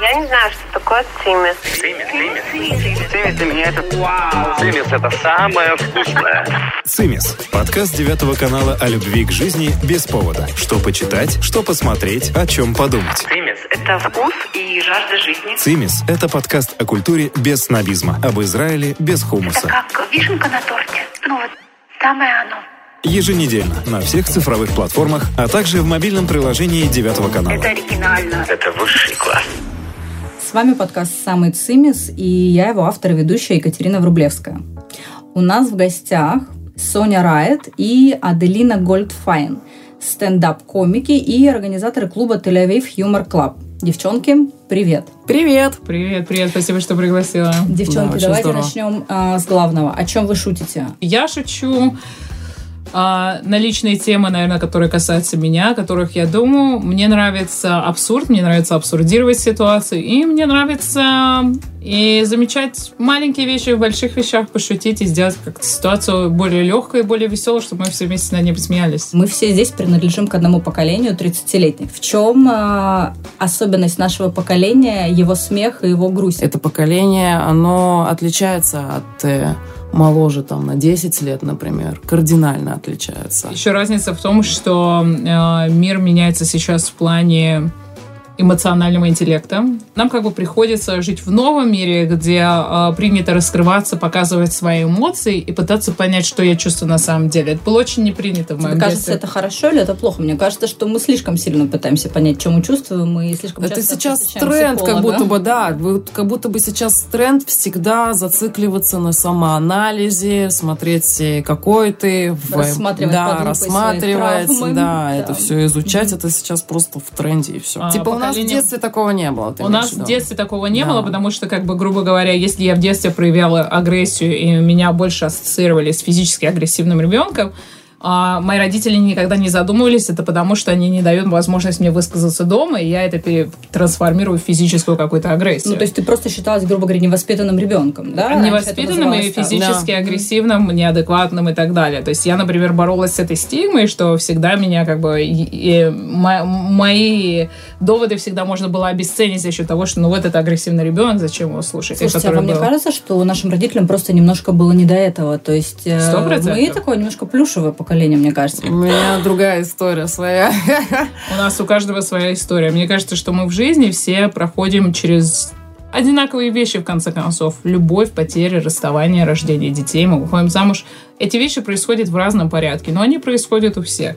Я не знаю, что такое цимис. Цимис, цимис. Цимис для меня это вау. Цимис это самое вкусное. «Цимис» – подкаст девятого канала о любви к жизни без повода. Что почитать, что посмотреть, о чем подумать. Цимис. Это вкус и жажда жизни. «Цимис» – это подкаст о культуре без снобизма, об Израиле без хумуса. Как вишенка на торте. Ну вот, самое оно. Еженедельно на всех цифровых платформах, а также в мобильном приложении девятого канала. Это оригинально. Это высший класс. С вами подкаст «Самый Цимис» и я его автор и ведущая Екатерина Врублевская. У нас в гостях Соня Райт и Аделина Гольдфайн, стендап-комики и организаторы клуба Тель-Авив Humor Club. Девчонки, привет! Привет! Привет, привет, спасибо, что пригласила. Девчонки, очень давайте здорово. начнем а, с главного. О чем вы шутите? Я шучу а, на личные темы, наверное, которые касаются меня, о которых я думаю. Мне нравится абсурд, мне нравится абсурдировать ситуации, и мне нравится и замечать маленькие вещи в больших вещах, пошутить и сделать как-то ситуацию более легкой и более веселой, чтобы мы все вместе над ней посмеялись. Мы все здесь принадлежим к одному поколению 30-летних. В чем а, особенность нашего поколения, его смех и его грусть? Это поколение, оно отличается от э, моложе там на 10 лет, например. Кардинально отличается. Еще разница в том, что э, мир меняется сейчас в плане эмоционального интеллекта. Нам как бы приходится жить в новом мире, где э, принято раскрываться, показывать свои эмоции и пытаться понять, что я чувствую на самом деле. Это было очень не принято в моем кажется, детстве. это хорошо или это плохо? Мне кажется, что мы слишком сильно пытаемся понять, что мы чувствуем, и слишком Это часто сейчас тренд, как будто бы, да, вот как будто бы сейчас тренд всегда зацикливаться на самоанализе, смотреть, э, какой ты, в- Рассматривать да, рассматривать, да, Да. это все изучать, это сейчас просто в тренде и все. А, типа у нас в поколение- детстве такого не было. У нас в в детстве такого не Да. было, потому что, как бы, грубо говоря, если я в детстве проявляла агрессию, и меня больше ассоциировали с физически агрессивным ребенком, а мои родители никогда не задумывались, это потому что они не дают возможность мне высказаться дома, и я это трансформирую в физическую какую-то агрессию. Ну, то есть ты просто считалась, грубо говоря, невоспитанным ребенком, да? Невоспитанным и физически агрессивным, неадекватным и так далее. То есть я, например, боролась с этой стигмой, что всегда меня как бы... и- и мо- мои доводы всегда можно было обесценить за счет того, что ну вот это агрессивный ребенок, зачем его слушать? Слушайте, а вам не был- кажется, что нашим родителям просто немножко было не до этого? То есть э, Сто процентов. мы такое немножко плюшевое поколение, мне кажется. У меня другая история своя. У нас у каждого своя история. Мне кажется, что мы в жизни все проходим через одинаковые вещи, в конце концов. Любовь, потери, расставание, рождение детей. Мы выходим замуж. Эти вещи происходят в разном порядке, но они происходят у всех.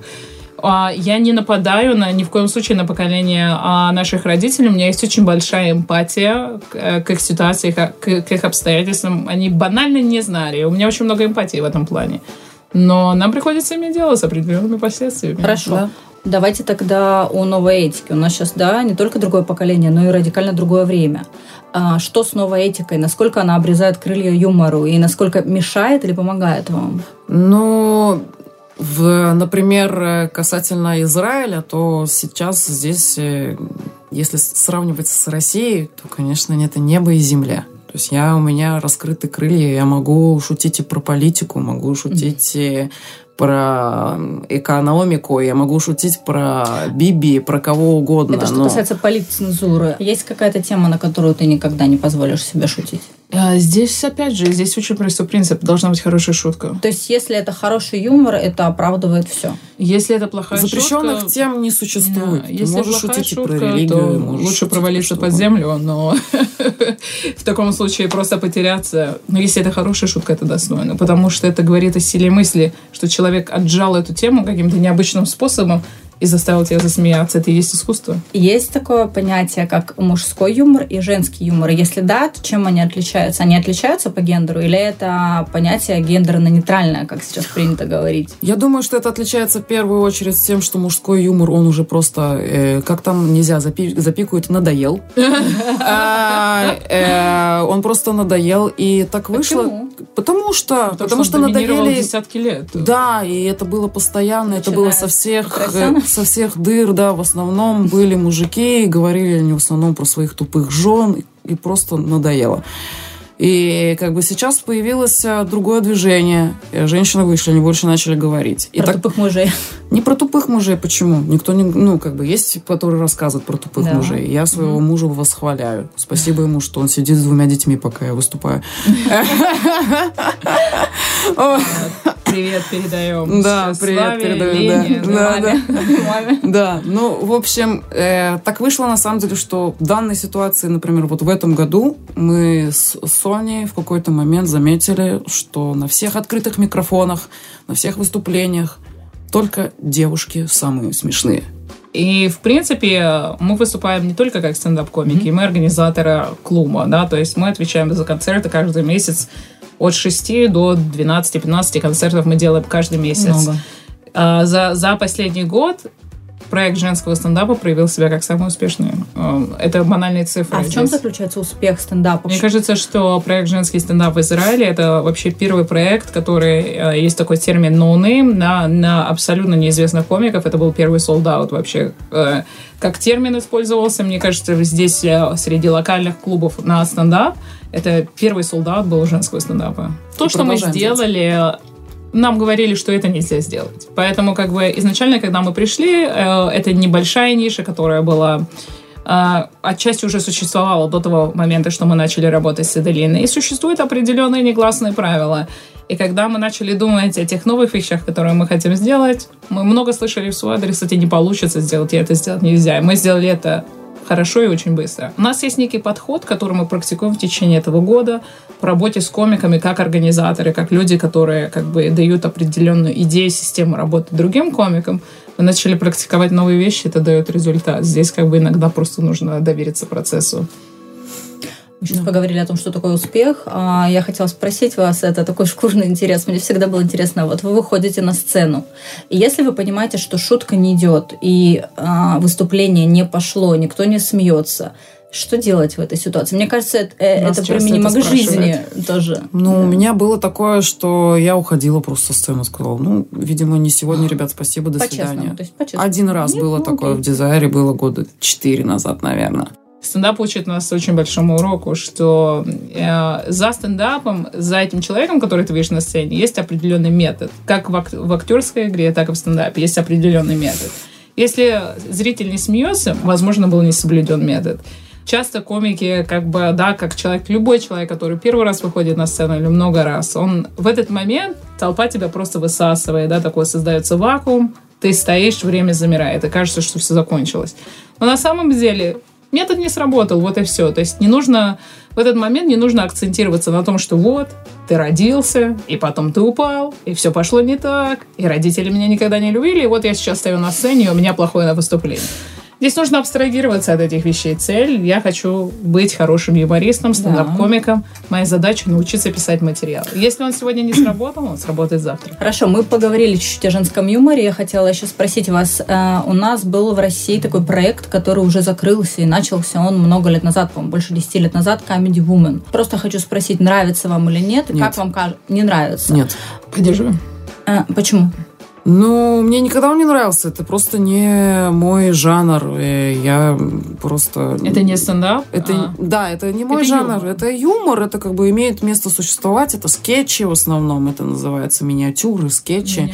А, Я не нападаю на, ни в коем случае на поколение а, наших родителей. У меня есть очень большая эмпатия к, э, их ситуации, к их обстоятельствам. Они банально не знали. У меня очень много эмпатии в этом плане. Но нам приходится иметь дело с определенными последствиями. Хорошо. Да. Давайте тогда о новой этике. У нас сейчас, да, не только другое поколение, но и радикально другое время. А что с новой этикой? Насколько она обрезает крылья юмору? И насколько мешает или помогает вам? Ну, в, например, касательно Израиля, то сейчас здесь, э, если сравнивать с Россией, то, конечно, это небо и земля. То есть я, у меня раскрыты крылья, я могу шутить и про политику, могу шутить и про экономику, я могу шутить про Биби, про кого угодно. Это что но- касается политцензуры. Есть какая-то тема, на которую ты никогда не позволишь себе шутить? А, Здесь, опять же, здесь очень простой принцип. Должна быть хорошая шутка. То есть, если это хороший юмор, это оправдывает все. Если это плохая Запрещенных шутка... тем не существует. Да, Ты Если можешь плохая шутить и шутка, про религию, то можешь лучше провалиться про под землю, но в таком случае просто потеряться. Но если это хорошая шутка, это достойно, потому что это говорит о силе мысли, что человек отжал эту тему каким-то необычным способом и заставил тебя засмеяться. Это и есть искусство. Есть такое понятие, как мужской юмор и женский юмор. Если да, то чем они отличаются? Они отличаются по гендеру или это понятие гендерно-нейтральное, как сейчас принято говорить? Я думаю, что это отличается в первую очередь тем, что мужской юмор, он уже просто, э, как там нельзя запи- запикают, надоел. А, э, Он просто надоел, и так вышло. Потому что, Потому, потому что доминировал надоели... десятки лет. Да, и это было постоянно, это было со Начиная всех, э, со всех дыр, да, в основном были мужики, и говорили они в основном про своих тупых жен, и просто надоело. И как бы сейчас появилось э, другое движение. И женщины вышли, они больше начали говорить. И Про так, тупых мужей. не про тупых мужей, почему? Никто не... Ну, как бы есть, которые рассказывают про тупых Да. мужей. Я своего мужа восхваляю. Спасибо ему, что он сидит с двумя детьми, пока я выступаю. Привет передаем. Да, привет Славе, передаю, Лене, да. Да, маме. Маме. Да, ну, в общем, э, так вышло на самом деле, что в данной ситуации, например, вот в этом году мы с Соней в какой-то момент заметили, что на всех открытых микрофонах, на всех выступлениях только девушки самые смешные. И, в принципе, мы выступаем не только как стендап-комики, мы организаторы клуба, да, то есть мы отвечаем за концерты каждый месяц от 6 до 12-15 концертов мы делаем каждый месяц. Много. А, за, за последний год проект женского стендапа проявил себя как самый успешный. Э, Это банальные цифры. А в чем здесь. заключается успех стендапа? Мне кажется, что проект «Женский стендап» в Израиле — это вообще первый проект, который... э, Есть такой термин «no name» на, на абсолютно неизвестных комиков. Это был первый солдат вообще. Э, Как термин использовался, мне кажется, здесь э, среди локальных клубов на стендап это первый солдат был женского стендапа. То, И что мы сделали, нам говорили, что это нельзя сделать. Поэтому, как бы, изначально, когда мы пришли, э, это небольшая ниша, которая была э, отчасти уже существовала до того момента, что мы начали работать с Эделиной. И существуют определенные негласные правила. И когда мы начали думать о тех новых вещах, которые мы хотим сделать, мы много слышали в свой адрес, это не получится сделать, и это сделать нельзя. И мы сделали это хорошо и очень быстро. У нас есть некий подход, который мы практикуем в течение этого года в работе с комиками как организаторы, как люди, которые как бы дают определенную идею, систему работы другим комикам. Мы начали практиковать новые вещи, это дает результат. Здесь как бы иногда просто нужно довериться процессу. Мы сейчас поговорили о том, что такое успех. А Я хотела спросить вас, это такой шкурный интерес. Мне всегда было интересно, вот вы выходите на сцену, и если вы понимаете, что шутка не идет, и а, выступление не пошло, никто не смеется, что делать в этой ситуации? Мне кажется, это, э, это часто применимо это к жизни тоже. Ну, у меня было такое, что я уходила просто со сцены, сказала, ну, видимо, не сегодня, ребят, спасибо, до По-честному, свидания. то есть по-честному. Один раз Нет, было ну, такое окей. в Дизайре, было года четыре назад, наверное. Стендап учит нас очень большому уроку, что э, за стендапом, за этим человеком, который ты видишь на сцене, есть определенный метод. Как в, ак- в актерской игре, так и в стендапе есть определенный метод. Если зритель не смеется, возможно, был не соблюден метод. Часто комики, как бы, да, как человек, любой человек, который первый раз выходит на сцену или много раз, он в этот момент, толпа тебя просто высасывает, да, такой создается вакуум, ты стоишь, время замирает, и кажется, что все закончилось. Но на самом деле метод не сработал, вот и все. То есть не нужно, в этот момент не нужно акцентироваться на том, что вот, ты родился, и потом ты упал, и все пошло не так, и родители меня никогда не любили, и вот я сейчас стою на сцене, и у меня плохое выступление. Здесь нужно абстрагироваться от этих вещей. Цель, я хочу быть хорошим юмористом, стендап-комиком. Моя задача научиться писать материал. Если он сегодня не сработал, он сработает завтра. Хорошо, мы поговорили чуть-чуть о женском юморе. Я хотела еще спросить вас. э, У нас был в России такой проект, который уже закрылся и начался он много лет назад, по-моему, больше 10 лет назад, Comedy Woman. Просто хочу спросить, нравится вам или нет? и Нет. Как вам кажется? Не нравится? Нет. Поддерживаю. Э, Почему? Ну, мне никогда он не нравился. Это просто не мой жанр. Я просто... Это не стендап? Это, А. Да, это не мой Это жанр. юмор. Это юмор, это как бы имеет место существовать. Это скетчи в основном. Это называется миниатюры, скетчи.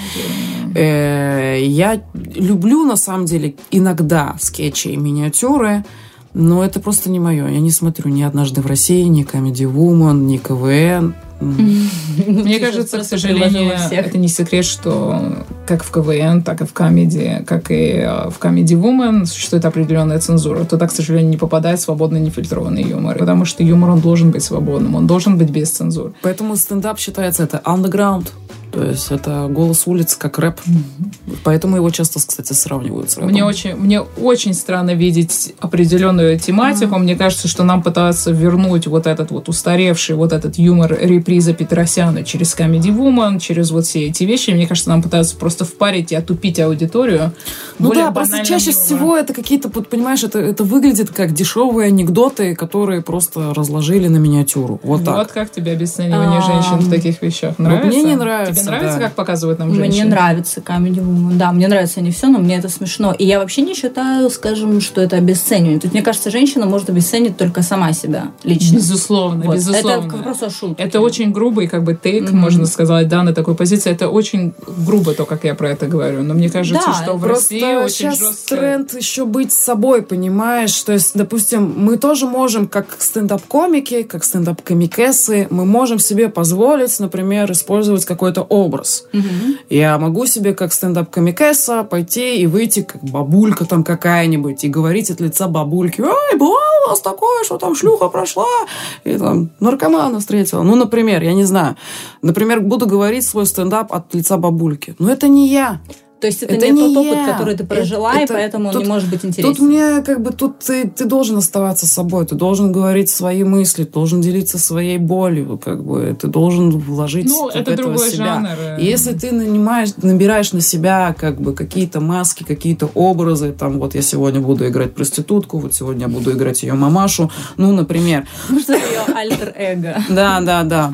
Э, Я люблю, на самом деле, иногда скетчи и миниатюры, но это просто не мое. Я не смотрю ни «Однажды в России», ни «Comedy Woman», ни «КВН». Мне кажется, к сожалению, это не секрет, что как в КВН, так и в комедии, как и э, в Comedy Woman существует определенная цензура. Туда, к сожалению, не попадает свободный нефильтрованный юмор. Потому что юмор, он должен быть свободным, он должен быть без цензуры. Поэтому стендап считается это underground. То есть это голос улиц, как рэп. Поэтому его часто, кстати, сравнивают с рэпом. Мне очень, мне очень странно видеть определенную тематику. Мне кажется, что нам пытаются вернуть вот этот вот устаревший вот этот юмор реприза Петросяна через Comedy Woman, через вот все эти вещи. Мне кажется, нам пытаются просто впарить и отупить аудиторию. Ну да, просто чаще юмором. всего это какие-то, вот, понимаешь, это, это выглядит как дешевые анекдоты, которые просто разложили на миниатюру. Вот так. Вот как тебе обесценивание А, женщин в таких вещах Вот нравится? мне не нравится. Тебе нравится, да. как показывают нам женщин? Мне нравится Comedy Woman. Да, мне нравится не все, но мне это смешно. И я вообще не считаю, скажем, что это обесценивание. Тут, мне кажется, женщина может обесценить только сама себя лично. Безусловно, Вот. безусловно. Это вопрос о шутке. Это очень грубый, как бы, тейк, можно сказать, да, на такой позиции. Это очень грубо то, как я про это говорю. Но мне кажется, Да, что в Просто России очень сейчас жестко... тренд еще быть собой, понимаешь? То есть, допустим, мы тоже можем, как стендап-комики, как стендап-комикесы, мы можем себе позволить, например, использовать какой-то образ. Я могу себе, как стендап-комикеса, пойти и выйти, как бабулька там какая-нибудь, и говорить от лица бабульки, «Ой, бывало у вас такое, что там шлюха прошла, и там наркомана встретила». Ну, например, я не знаю. Например, буду говорить свой стендап от лица бабульки. Но это не я. То есть это, Это не, не тот опыт, я. который ты прожила, Это- и поэтому он тут- не может быть интересен. Тут мне как бы тут ты, ты должен оставаться собой, ты должен говорить свои мысли, ты должен делиться своей болью, как бы ты должен вложить Ну, это этого другой себя. жанр, э. И если ты нанимаешь, набираешь на себя как бы какие-то маски, какие-то образы, там вот я сегодня буду играть проститутку, вот сегодня я буду играть ее мамашу, ну, например, Что ее альтер-эго. да, да, да.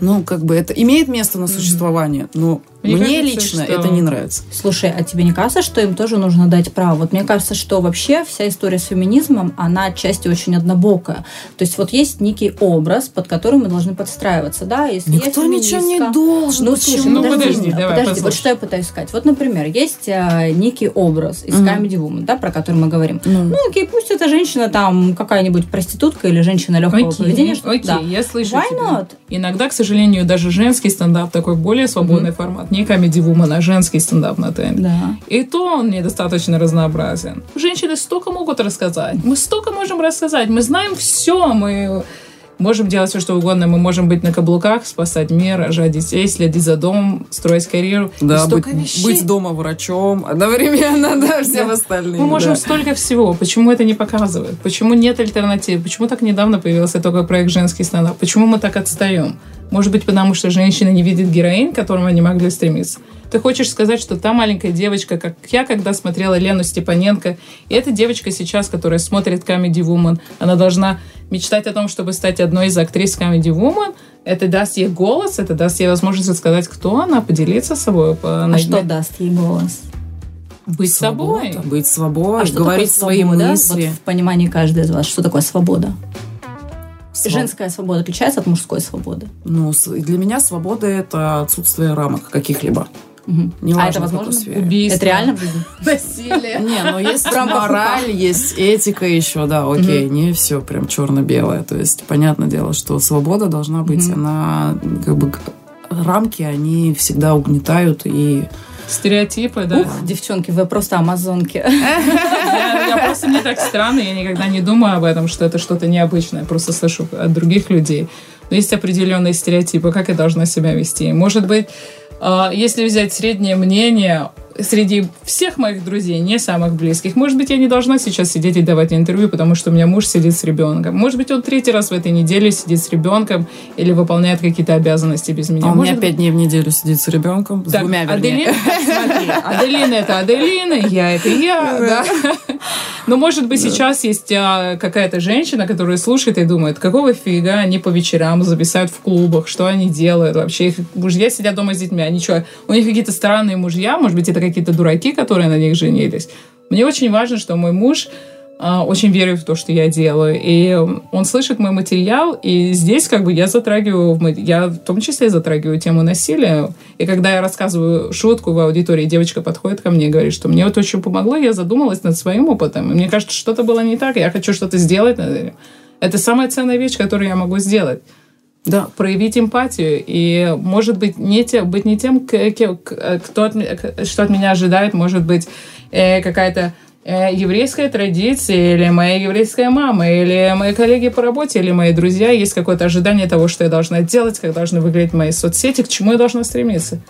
Ну, как бы это имеет место на существование, но Мне мне, кажется, лично что- это не нравится. Слушай, а тебе не кажется, что им тоже нужно дать право? Вот мне кажется, что вообще вся история с феминизмом, она отчасти очень однобокая. То есть вот есть некий образ, под который мы должны подстраиваться, да? Если Никто ничего не должен. Ну, Почему? слушай, Ну, подожди, подожди, давай, подожди, вот послушай. что я пытаюсь сказать. Вот, например, есть э, некий образ из Comedy Woman, да, про который мы говорим. Ну, окей, пусть эта женщина там какая-нибудь проститутка или женщина легкого Окей, поведения. что- окей, да. я слышу Why тебя. not? Иногда, к сожалению, даже женский стендап такой более свободный формат. Не комедий вумен, а женский стендап на ТНТ. Да. И то он недостаточно разнообразен. Женщины столько могут рассказать. Мы столько можем рассказать. Мы знаем все. Мы можем делать все, что угодно. Мы можем быть на каблуках, спасать мир, рожать детей, следить за домом, строить карьеру. Да, быть, вещей. быть дома врачом одновременно, да, всем Да. остальным. Мы можем да. столько всего. Почему это не показывают? Почему нет альтернатив? Почему так недавно появился только проект «Женский стендап»? Почему мы так отстаем? Может быть, потому что женщины не видят героин, к которым они могли стремиться? Ты хочешь сказать, что та маленькая девочка, как я, когда смотрела Лену Степаненко, и эта девочка сейчас, которая смотрит Comedy Woman, она должна мечтать о том, чтобы стать одной из актрис Comedy Woman, это даст ей голос, это даст ей возможность сказать, кто она, поделиться собой, по- А что даст ей голос? быть Свобода, собой. Быть собой, А что говорить такое свои свобода? мысли. Вот в понимании каждой из вас, что такое свобода? Своб- Женская свобода отличается от мужской свободы. Ну, для меня свобода – это отсутствие рамок каких-либо. Мгм. Неважно, а это возможно? сфере. Убийство. Это реально? Насилие. Не, ну есть мораль, есть этика еще, да, окей, не все прям черно-белое. То есть, понятное дело, что свобода должна быть, она как бы рамки, они всегда угнетают и Стереотипы, да. Ух, девчонки, вы просто амазонки. Я, я просто не так странно, я никогда не думаю об этом, что это что-то необычное. Просто слышу от других людей. Но есть определенные стереотипы, как я должна себя вести. Может быть, если взять среднее мнение среди всех моих друзей, не самых близких, может быть, я не должна сейчас сидеть и давать интервью, потому что у меня муж сидит с ребенком. Может быть, он третий раз в этой неделе сидит с ребенком или выполняет какие-то обязанности без меня. А у меня Может пять дней в неделю сидит с ребенком, с так, двумя, вернее. Аделина, смотри, Аделина это Аделина, я это я, да. Но, может быть, сейчас есть а, какая-то женщина, которая слушает и думает, какого фига они по вечерам зависают в клубах, что они делают вообще. Их мужья сидят дома с детьми, они что, у них какие-то странные мужья, может быть, это какие-то дураки, которые на них женились. Мне очень важно, что мой муж а, очень верит в то, что я делаю. И он слышит мой материал, и здесь как бы я затрагиваю, я в том числе затрагиваю тему насилия. И когда я рассказываю шутку в аудитории, девочка подходит ко мне и говорит, что мне вот очень помогло, я задумалась над своим опытом. И мне кажется, что-то было не так, я хочу что-то сделать. Это самая ценная вещь, которую я могу сделать Да, проявить эмпатию. И, может быть, не те, быть не тем, кто от, что от меня ожидает, может быть, э, какая-то э, еврейская традиция, или моя еврейская мама, или мои коллеги по работе, или мои друзья, есть какое-то ожидание того, что я должна делать, как должны выглядеть мои соцсети, к чему я должна стремиться.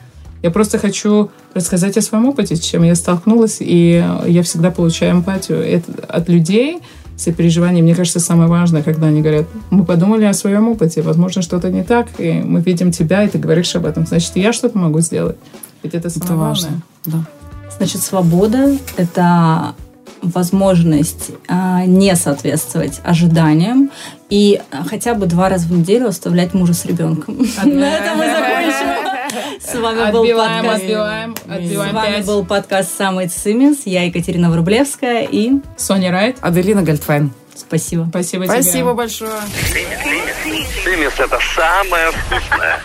Я просто хочу рассказать о своем опыте, с чем я столкнулась, и я всегда получаю эмпатию от людей, сопереживание, мне кажется, самое важное, когда они говорят, мы подумали о своем опыте, возможно, что-то не так, и мы видим тебя, и ты говоришь об этом, значит, я что-то могу сделать. Ведь это самое это важное. важно. Да. Значит, свобода — это возможность а, не соответствовать ожиданиям и а, хотя бы два раза в неделю оставлять мужа с ребенком. На этом мы закончим. С вами был Отбиваем, подкаст. отбиваем, С отбиваем вами пять. был подкаст «Самый Цимис». Я Екатерина Врублевская и Соня Райт. Аделина Гольдфайн. спасибо. Спасибо тебе. Спасибо большое. Цимис это самое вкусное.